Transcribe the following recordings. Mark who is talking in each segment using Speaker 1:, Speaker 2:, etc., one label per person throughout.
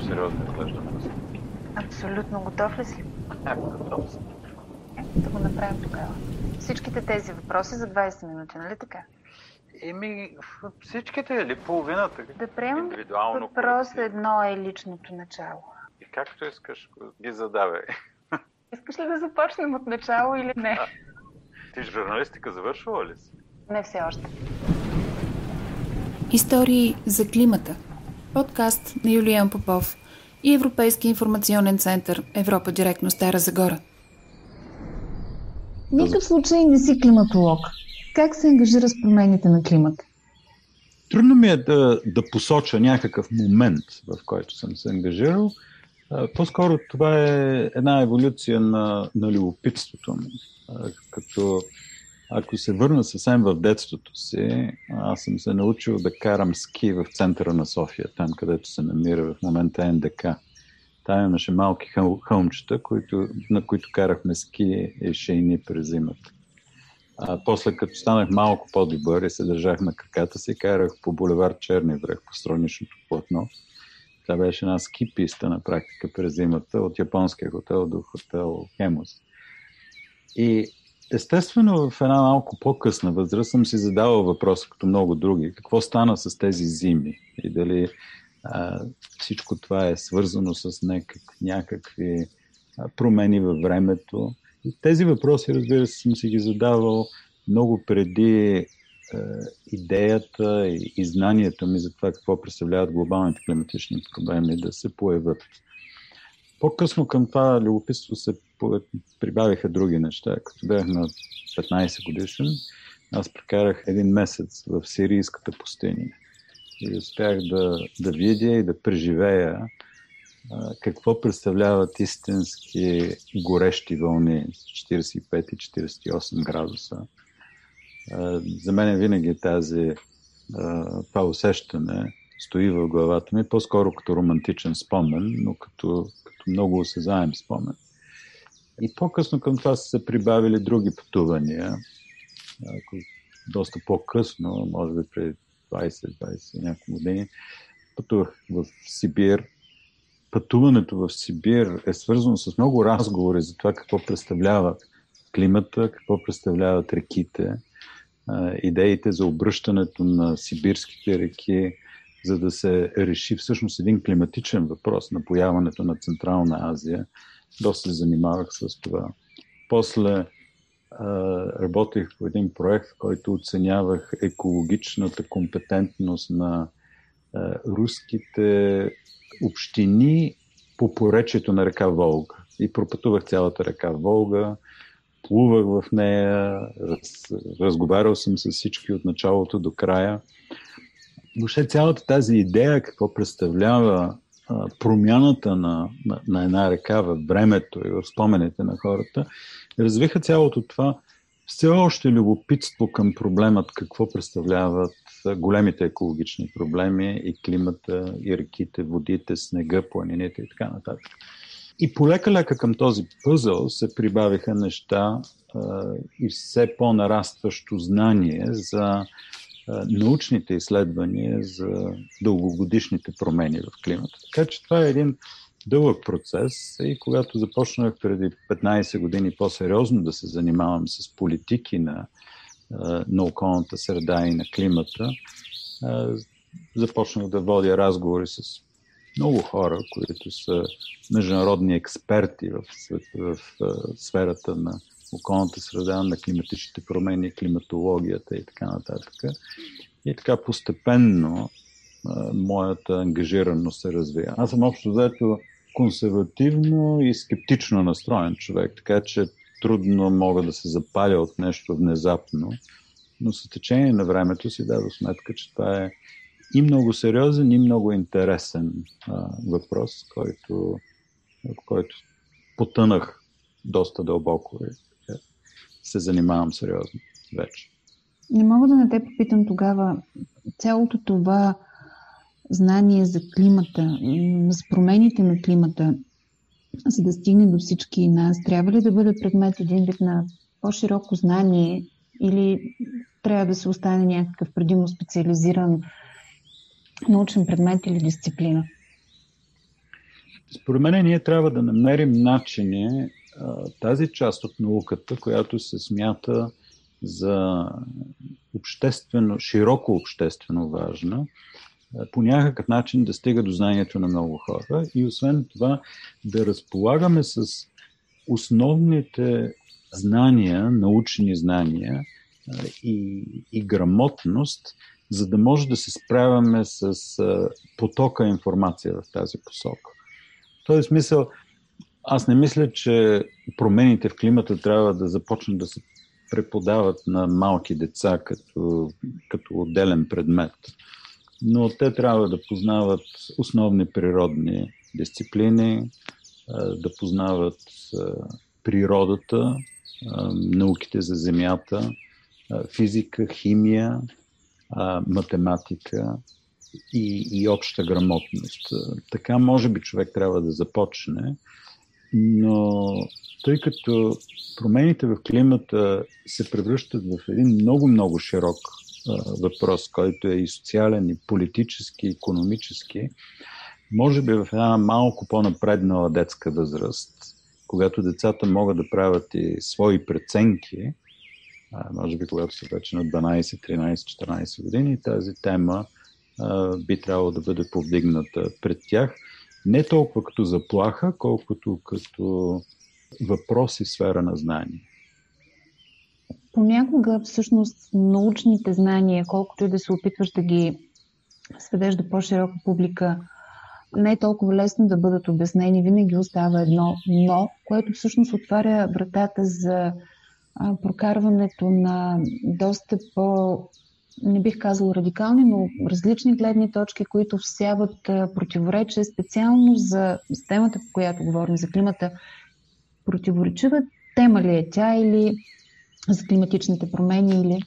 Speaker 1: много сериозно изглежда.
Speaker 2: Абсолютно. Готов ли си?
Speaker 1: Готов съм.
Speaker 2: Да го направим тогава. Всичките тези въпроси за 20 минути, нали така?
Speaker 1: Еми, всичките или половината?
Speaker 2: Да приемам индивидуално въпрос едно е личното начало.
Speaker 1: И както искаш, ги задавай.
Speaker 2: Искаш ли да започнем от начало или не? А,
Speaker 1: ти журналистика завършвала ли си?
Speaker 2: Не все още.
Speaker 3: Истории за климата. Подкаст на Юлиан Попов и Европейски информационен център Европа директно Стара Загора.
Speaker 2: Никакъв случай не си климатолог. Как се ангажира с промените на климата?
Speaker 4: Трудно ми е да, да посоча някакъв момент, в който съм се ангажирал. По-скоро това е една еволюция на, на любопитството ми. Като ако се върна съвсем в детството си, аз съм се научил да карам ски в центъра на София, там където се намира в момента НДК. Там имаше малки хълмчета, които, на които карахме ски и шейни през зимата. А после, като станах малко по-добър и се държах на краката си, карах по булевар Черни връх, по страничното платно. Това беше една ски писта на практика през зимата от японския хотел до хотел Хемус. И естествено в една малко по-късна възраст съм си задавал въпроса, като много други, какво стана с тези зими и дали а, всичко това е свързано с някак, някакви а, промени във времето. И тези въпроси, разбира се, съм си ги задавал много преди идеята и знанието ми за това какво представляват глобалните климатични проблеми да се появят. По-късно към това любопитство се прибавиха други неща. Като бях на 15 годишен, аз прекарах един месец в сирийската пустиня и успях да, да видя и да преживея какво представляват истински горещи вълни с 45 и 48 градуса за мен винаги тази, това усещане стои в главата ми, по-скоро като романтичен спомен, но като много осезаем спомен. И по-късно към това са се прибавили други пътувания, доста по-късно, може би преди 20-20 няколко години, пътувах в Сибир. Пътуването в Сибир е свързано с много разговори за това какво представлява климата, какво представляват реките, идеите за обръщането на сибирските реки, за да се реши всъщност един климатичен въпрос, напояването на Централна Азия. Доста се занимавах с това. После работех по един проект, който оценявах екологичната компетентност на руските общини по поречието на река Волга. И пропътувах цялата река Волга, плувах в нея, раз, разговарял съм с всички от началото до края. Въобще цялата тази идея, какво представлява а, промяната на, на, на една река във времето и в спомените на хората, развиха цялото това все още любопитство към проблемът какво представляват големите екологични проблеми и климата, и реките, водите, снега, планините и така нататък. И полека-лека към този пъзъл се прибавиха неща а, и все по-нарастващо знание за научните изследвания за дългогодишните промени в климата. Така че това е един дълъг процес и когато започнах преди 15 години по-сериозно да се занимавам с политики на, на околната среда и на климата, започнах да водя разговори с много хора, които са международни експерти в, в, в сферата на околната среда, на климатичните промени, климатологията и така нататък. И така постепенно а, моята ангажираност се развия. Аз съм общо заето консервативно и скептично настроен човек, така че трудно мога да се запаля от нещо внезапно, но с течение на времето си дадох сметка, че това е и много сериозен, и много интересен а, въпрос, който, който потънах доста дълбоко се занимавам сериозно вече.
Speaker 2: Не мога да не те попитам тогава цялото това знание за климата, за промените на климата, за да стигне до всички нас, трябва ли да бъде предмет един вид на по-широко знание или трябва да се остане някакъв предимно специализиран научен предмет или дисциплина?
Speaker 4: според мен ние трябва да намерим начини тази част от науката, която се смята за обществено, широко обществено важна, по някакъв начин да стига до знанието на много хора и освен това да разполагаме с основните знания, научни знания и, и грамотност, за да може да се справяме с потока информация в тази посока. В този смисъл, аз не мисля, че промените в климата трябва да започнат да се преподават на малки деца като, като отделен предмет. Но те трябва да познават основни природни дисциплини, да познават природата, науките за Земята, физика, химия, математика и, и обща грамотност. Така може би човек трябва да започне, но тъй като промените в климата се превръщат в един много-много широк въпрос, който е и социален, и политически, и економически, може би в една малко по-напреднала детска възраст, когато децата могат да правят и свои преценки, може би когато са вече на 12, 13, 14 години, тази тема би трябвало да бъде повдигната пред тях. Не толкова като заплаха, колкото като въпрос и сфера на знание.
Speaker 2: Понякога всъщност научните знания, колкото и да се опитваш да ги сведеш до по-широка публика, не е толкова лесно да бъдат обяснени. Винаги остава едно но, което всъщност отваря вратата за прокарването на доста по, не бих казал радикални, но различни гледни точки, които всяват противоречие специално за темата, по която говорим, за климата. Противоречива тема ли е тя или за климатичните промени или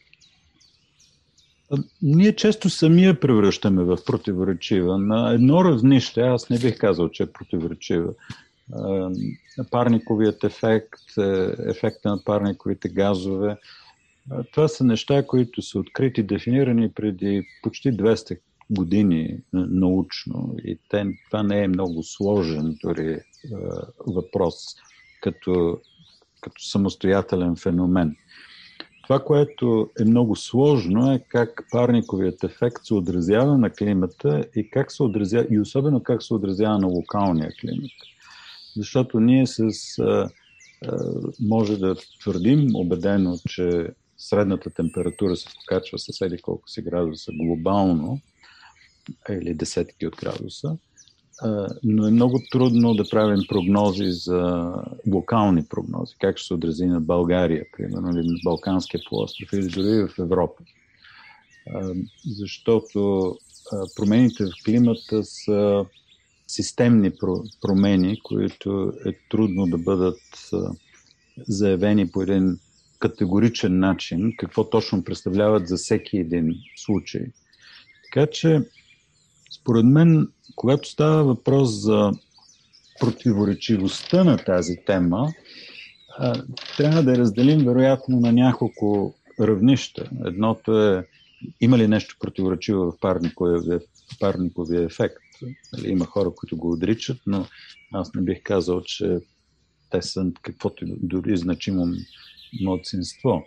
Speaker 4: ние често самия превръщаме в противоречива. На едно равнище, аз не бих казал, че е противоречива. Парниковият ефект, е, ефекта на парниковите газове, това са неща, които са открити, дефинирани преди почти 200 години научно. И те, това не е много сложен дори въпрос като, като самостоятелен феномен. Това, което е много сложно е как парниковият ефект се отразява на климата и как се отразява, и особено как се отразява на локалния климат. Защото ние с, може да твърдим убедено, че средната температура се покачва с еди колко си градуса глобално, или десетки от градуса, но е много трудно да правим прогнози за локални прогнози, как ще се отрази на България, примерно, или на Балканския полуостров, или дори в Европа. Защото промените в климата са системни промени, които е трудно да бъдат заявени по един категоричен начин, какво точно представляват за всеки един случай. Така че, според мен, когато става въпрос за противоречивостта на тази тема, трябва да я разделим вероятно на няколко равнища. Едното е има ли нещо противоречиво в парниковия, парниковия ефект. Нали, има хора, които го отричат, но аз не бих казал, че те са каквото дори значимо младсинство.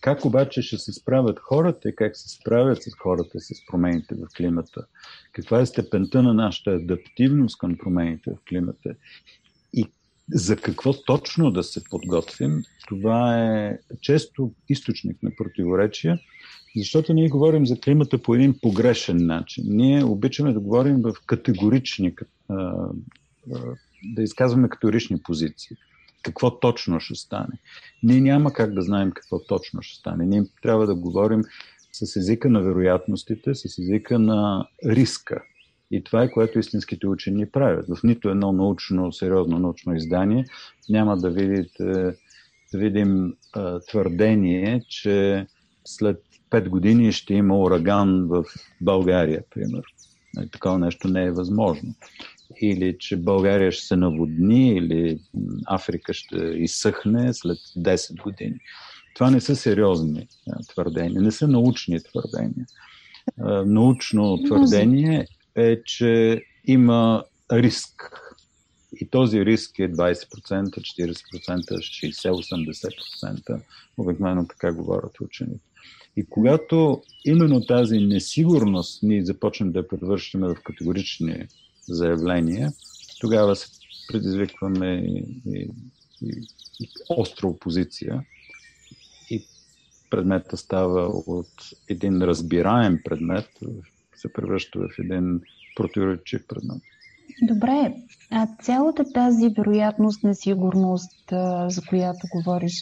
Speaker 4: Как обаче ще се справят хората и как се справят с хората с промените в климата? Каква е степента на нашата адаптивност към промените в климата? И за какво точно да се подготвим? Това е често източник на противоречия, защото ние говорим за климата по един погрешен начин. Ние обичаме да говорим в категорични, да изказваме категорични позиции какво точно ще стане. Ние няма как да знаем какво точно ще стане. Ние трябва да говорим с езика на вероятностите, с езика на риска. И това е което истинските учени правят. В нито едно научно, сериозно научно издание няма да видите, да видим а, твърдение, че след 5 години ще има ураган в България, примерно. Такова нещо не е възможно или че България ще се наводни, или Африка ще изсъхне след 10 години. Това не са сериозни твърдения, не са научни твърдения. Научно твърдение е, че има риск И този риск е 20%, 40%, 60-80%. Обикновено така говорят учените. И когато именно тази несигурност ние започнем да превръщаме в категорични заявления, тогава се предизвикваме и, и, и, остра опозиция и предмета става от един разбираем предмет, се превръща в един противоречив предмет.
Speaker 2: Добре, а цялата тази вероятност, несигурност, за която говориш,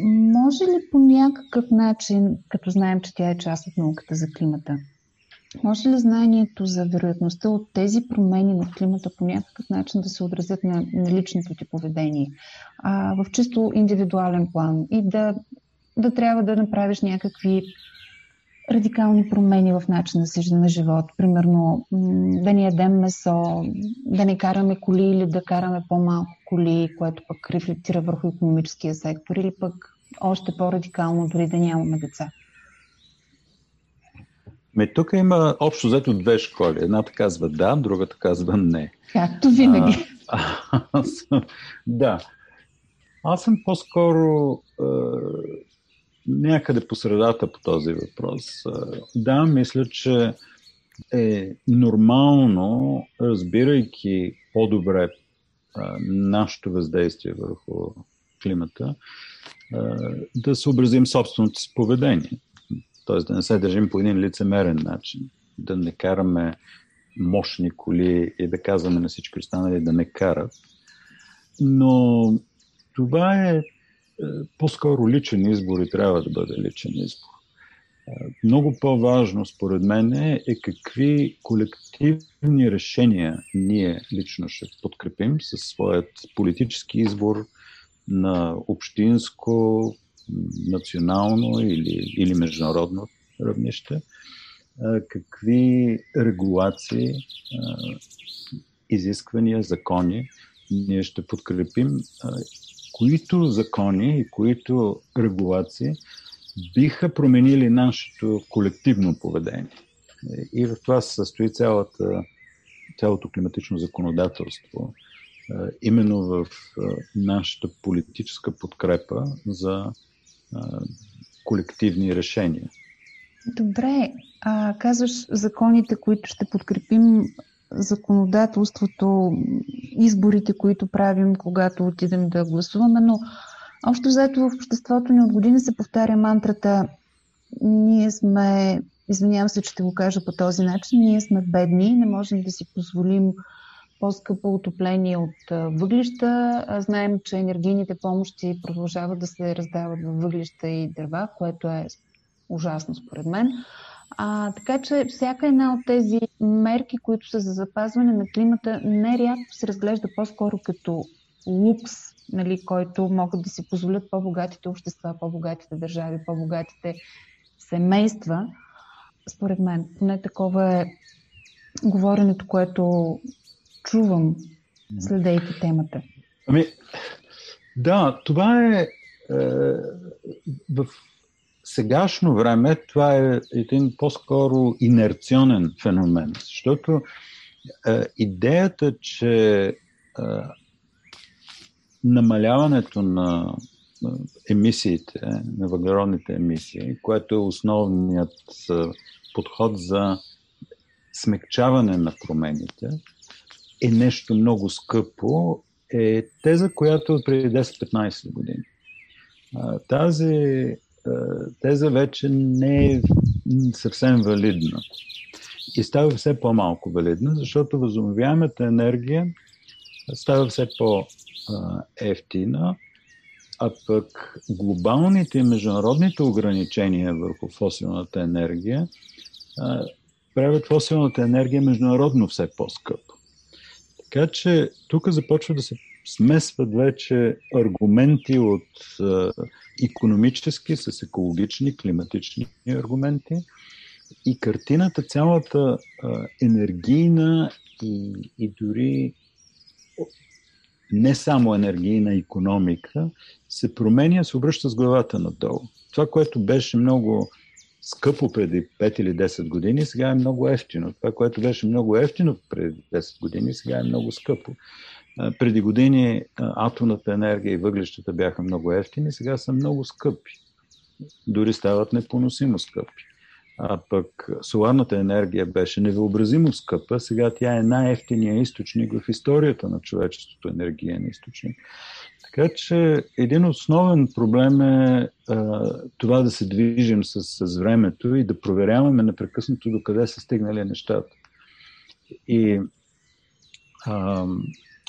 Speaker 2: може ли по някакъв начин, като знаем, че тя е част от науката за климата, може ли знанието за вероятността от тези промени на климата по някакъв начин да се отразят на, на личното ти поведение а, в чисто индивидуален план и да, да трябва да направиш някакви радикални промени в начина си на живот. Примерно да не ядем месо, да не караме коли или да караме по-малко коли, което пък рефлектира върху економическия сектор или пък още по-радикално дори да нямаме деца.
Speaker 4: Ме, тук има общо взето две школи. Едната казва да, другата казва не.
Speaker 2: Както винаги. А,
Speaker 4: аз, да. Аз съм по-скоро е, някъде по средата по този въпрос. Да, мисля, че е нормално, разбирайки по-добре нашето въздействие върху климата, да съобразим собственото си поведение. Тоест да не се държим по един лицемерен начин, да не караме мощни коли и да казваме на всички останали да не карат. Но това е по-скоро личен избор и трябва да бъде личен избор. Много по-важно, според мен, е какви колективни решения ние лично ще подкрепим със своят политически избор на общинско, национално или, или международно равнище, какви регулации, изисквания, закони ние ще подкрепим които закони и които регулации биха променили нашето колективно поведение. И в това се състои цялата, цялото климатично законодателство, именно в нашата политическа подкрепа за колективни решения.
Speaker 2: Добре, а казваш законите, които ще подкрепим законодателството, изборите, които правим, когато отидем да гласуваме, но общо заето в обществото ни от години се повтаря мантрата ние сме, извинявам се, че ще го кажа по този начин, ние сме бедни, не можем да си позволим по-скъпо отопление от въглища. Знаем, че енергийните помощи продължават да се раздават в въглища и дърва, което е ужасно според мен. А, така че всяка една от тези мерки, които са за запазване на климата, нерядко се разглежда по-скоро като лукс, нали, който могат да си позволят по-богатите общества, по-богатите държави, по-богатите семейства. Според мен, поне такова е говоренето, което чувам, следейки темата.
Speaker 4: Ами, да, това е, е в сегашно време това е един по-скоро инерционен феномен, защото е, идеята, че е, намаляването на емисиите, на въглеродните емисии, което е основният е, подход за смягчаване на промените, е нещо много скъпо, е теза, която е преди 10-15 години. Тази теза вече не е съвсем валидна. И става все по-малко валидна, защото възобновяемата енергия става все по-ефтина, а пък глобалните и международните ограничения върху фосилната енергия правят фосилната енергия международно все по-скъпа. Така че тук започва да се смесват вече аргументи от економически с екологични, климатични аргументи. И картината, цялата а, енергийна и, и дори не само енергийна економика се променя, се обръща с главата надолу. Това, което беше много скъпо преди 5 или 10 години, сега е много ефтино. Това, което беше много ефтино преди 10 години, сега е много скъпо. Преди години атомната енергия и въглищата бяха много ефтини, сега са много скъпи. Дори стават непоносимо скъпи. А пък соларната енергия беше невъобразимо скъпа, сега тя е най-ефтиният източник в историята на човечеството, енергиен източник. Така че един основен проблем е а, това да се движим с, с времето и да проверяваме непрекъснато докъде са стигнали нещата. И а,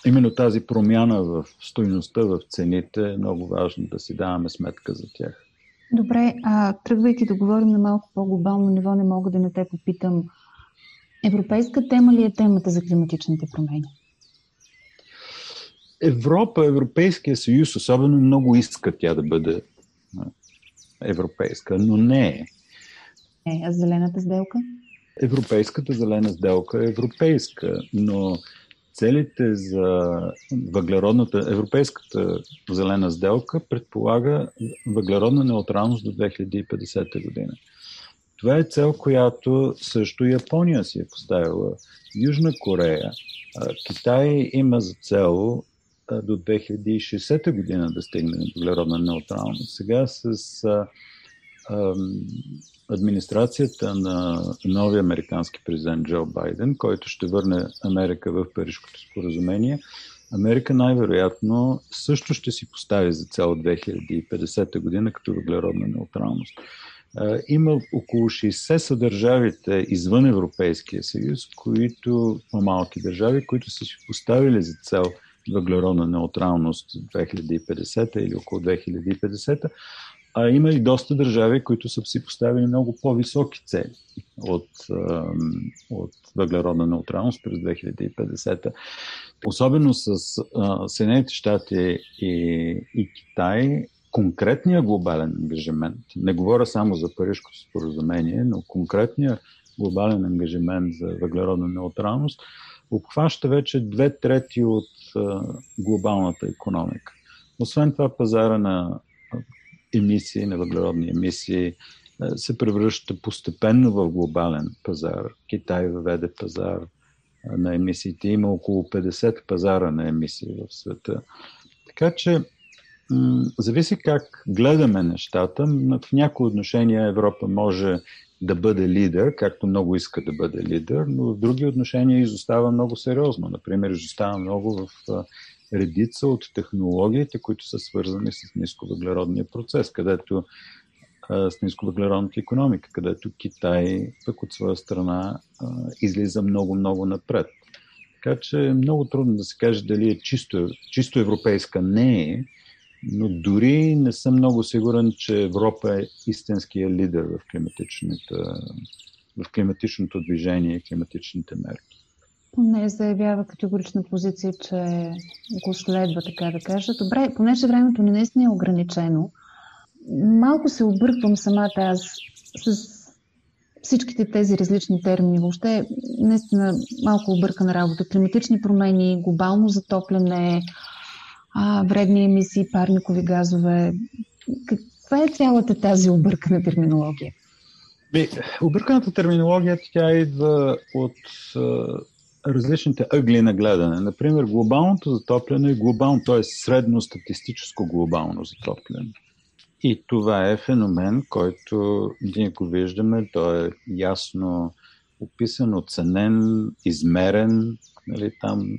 Speaker 4: именно тази промяна в стойността, в цените е много важно да си даваме сметка за тях.
Speaker 2: Добре, а тръгвайки да говорим на малко по-глобално ниво, не мога да не те попитам. Европейска тема ли е темата за климатичните промени?
Speaker 4: Европа, Европейския съюз, особено много иска тя да бъде европейска, но не е.
Speaker 2: Е, а зелената сделка?
Speaker 4: Европейската зелена сделка е европейска, но целите за въглеродната, европейската зелена сделка предполага въглеродна неутралност до 2050 година. Това е цел, която също Япония си е поставила. Южна Корея, Китай има за цел до 2060 година да стигне въглеродна неутралност. Сега с администрацията на новия американски президент Джо Байден, който ще върне Америка в Парижското споразумение, Америка най-вероятно също ще си постави за цел 2050 година като въглеродна неутралност. Има около 60 са държавите извън Европейския съюз, които, по-малки държави, които са си поставили за цел въглеродна неутралност 2050 или около 2050, а има и доста държави, които са си поставили много по-високи цели от, от въглеродна неутралност през 2050. Особено с Съединените щати и, и Китай, конкретния глобален ангажимент, не говоря само за Парижското споразумение, но конкретния глобален ангажимент за въглеродна неутралност, обхваща вече две трети от глобалната економика. Освен това, пазара на емисии, на въглеродни емисии, се превръща постепенно в глобален пазар. Китай въведе пазар на емисиите. Има около 50 пазара на емисии в света. Така че зависи как гледаме нещата. В някои отношения Европа може да бъде лидер, както много иска да бъде лидер, но в други отношения изостава много сериозно. Например, изостава много в редица от технологиите, които са свързани с нисковъглеродния процес, където с нисковъглеродната економика, където Китай пък от своя страна излиза много-много напред. Така че е много трудно да се каже дали е чисто, чисто европейска. Не е, но дори не съм много сигурен, че Европа е истинския лидер в, в климатичното движение и климатичните мерки.
Speaker 2: Не заявява категорична позиция, че го следва, така да кажа. Добре, понеже времето ни наистина е ограничено, малко се обърквам самата аз с всичките тези различни термини. Въобще, наистина малко объркана работа. Климатични промени, глобално затопляне, а, вредни емисии, парникови газове. Каква е цялата тази объркана терминология?
Speaker 4: Би, обърканата терминология тя идва от различните ъгли на гледане. Например, глобалното затопляне е глобално, т.е. средно статистическо глобално затопляне. И това е феномен, който ние го виждаме, той е ясно описан, оценен, измерен. Нали, там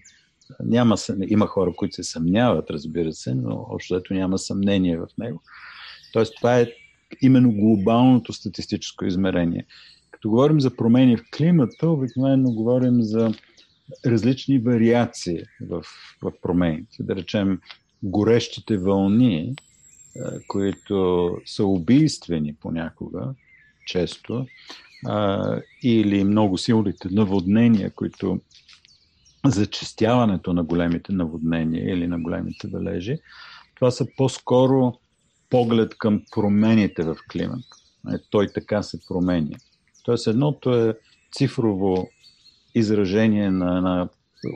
Speaker 4: няма, има хора, които се съмняват, разбира се, но общото няма съмнение в него. Тоест, това е именно глобалното статистическо измерение. Като говорим за промени в климата, обикновено говорим за различни вариации в, в промените. Да речем, горещите вълни, които са убийствени понякога, често, или много силните наводнения, които зачистяването на големите наводнения или на големите валежи, това са по-скоро поглед към промените в климата. Е, той така се променя. Тоест едното е цифрово изражение на една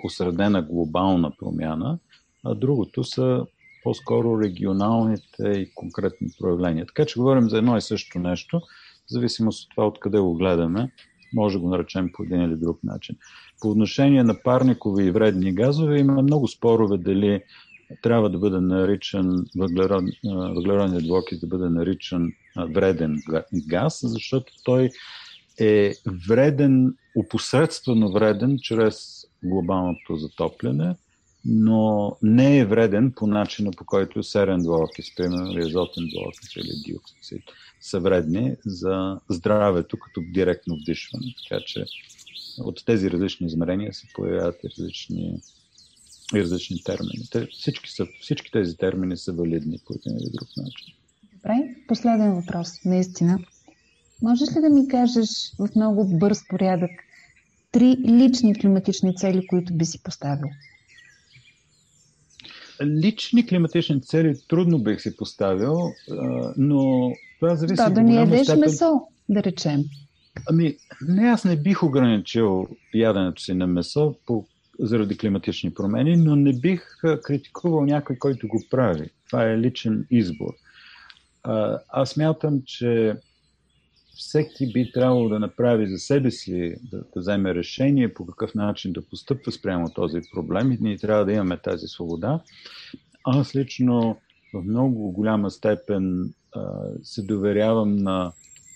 Speaker 4: осредена глобална промяна, а другото са по-скоро регионалните и конкретни проявления. Така че говорим за едно и също нещо, в зависимост от това откъде го гледаме, може да го наречем по един или друг начин. по отношение на парникови и вредни газове има много спорове дали трябва да бъде наричан въглерод, въглеродният двуокис да бъде наричан вреден газ, защото той е вреден, опосредствено вреден чрез глобалното затопляне, но не е вреден по начина по който серен двуокис, примерно или азотен двуокис или диоксид са вредни за здравето като директно вдишване. Така че от тези различни измерения се появяват и различни, и различни термини. Те, всички, са, всички тези термини са валидни по един или друг начин.
Speaker 2: Добре, последен въпрос, наистина. Можеш ли да ми кажеш в много бърз порядък три лични климатични цели, които би си поставил?
Speaker 4: Лични климатични цели трудно бих си поставил, но това зависи
Speaker 2: да, да ни ядеш степен... месо, да речем.
Speaker 4: Ами, не, аз не бих ограничил яденето си на месо по, заради климатични промени, но не бих критикувал някой, който го прави. Това е личен избор. Аз мятам, че всеки би трябвало да направи за себе си, да, да вземе решение по какъв начин да постъпва спрямо този проблем и ние трябва да имаме тази свобода. Аз лично в много голяма степен а, се доверявам на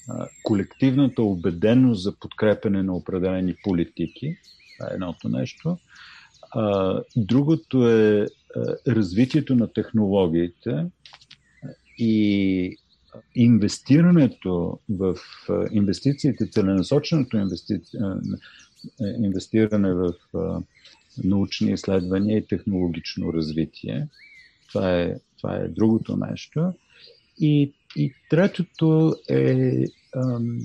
Speaker 4: а, колективната убеденост за подкрепене на определени политики. Това е едното нещо. А, другото е а, развитието на технологиите и инвестирането в инвестициите, целенасоченото инвести... инвестиране в научни изследвания и технологично развитие. Това е, това е другото нещо. И, и третото е ам,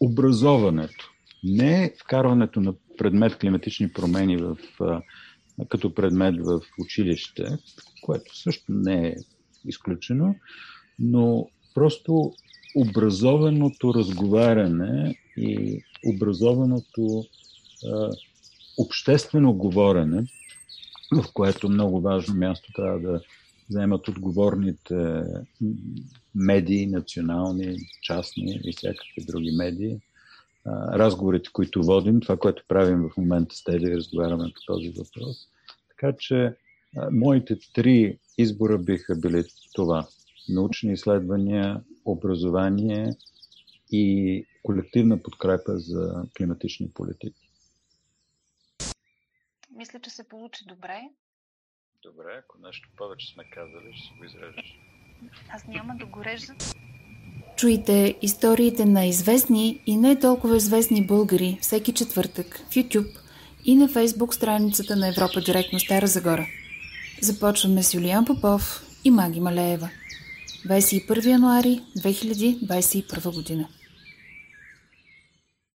Speaker 4: образоването. Не вкарването на предмет климатични промени в, а, като предмет в училище, което също не е изключено, но просто образованото разговаряне и образованото а, обществено говорене, в което много важно място трябва да вземат отговорните медии, национални, частни и всякакви други медии. Разговорите, които водим, това, което правим в момента с тези, разговаряме по този въпрос. Така че моите три избора биха били това научни изследвания, образование и колективна подкрепа за климатични политики.
Speaker 3: Мисля, че се получи добре.
Speaker 1: Добре, ако нещо повече сме казали, ще го изрежеш.
Speaker 3: Аз няма да го режа. Чуйте историите на известни и не толкова известни българи всеки четвъртък в YouTube и на Facebook страницата на Европа директно Стара Загора. Започваме с Юлиан Попов и Маги Малеева. 21 януари 2021 година.